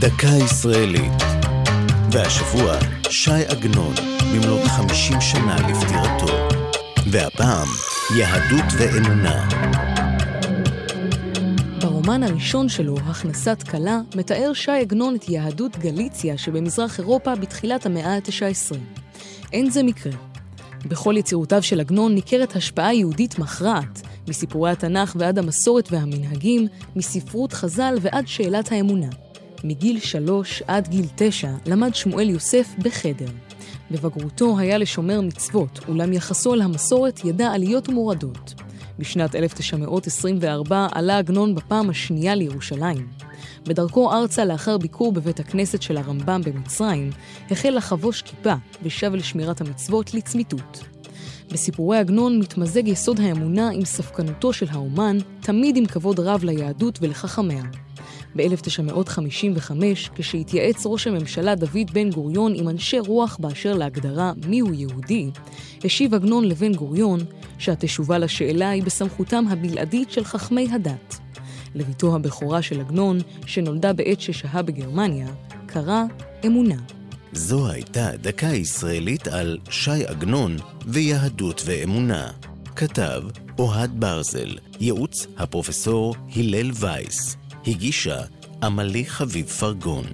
דקה ישראלית. והשבוע, שי עגנון, במלאת 50 שנה לפטירתו. והפעם, יהדות ואמונה. ברומן הראשון שלו, הכנסת כלה, מתאר שי עגנון את יהדות גליציה שבמזרח אירופה בתחילת המאה ה-19. אין זה מקרה. בכל יצירותיו של עגנון ניכרת השפעה יהודית מכרעת, מסיפורי התנ"ך ועד המסורת והמנהגים, מספרות חז"ל ועד שאלת האמונה. מגיל שלוש עד גיל תשע למד שמואל יוסף בחדר. בבגרותו היה לשומר מצוות, אולם יחסו אל המסורת ידע עליות ומורדות. בשנת 1924 עלה עגנון בפעם השנייה לירושלים. בדרכו ארצה לאחר ביקור בבית הכנסת של הרמב"ם במצרים, החל לחבוש כיפה ושב לשמירת המצוות לצמיתות. בסיפורי עגנון מתמזג יסוד האמונה עם ספקנותו של האומן, תמיד עם כבוד רב ליהדות ולחכמיה. ב-1955, כשהתייעץ ראש הממשלה דוד בן גוריון עם אנשי רוח באשר להגדרה מיהו יהודי, השיב עגנון לבן גוריון שהתשובה לשאלה היא בסמכותם הבלעדית של חכמי הדת. לביתו הבכורה של עגנון, שנולדה בעת ששהה בגרמניה, קרא אמונה. זו הייתה דקה ישראלית על שי עגנון ויהדות ואמונה. כתב אוהד ברזל, ייעוץ הפרופסור הלל וייס. הגישה עמלי חביב פרגון.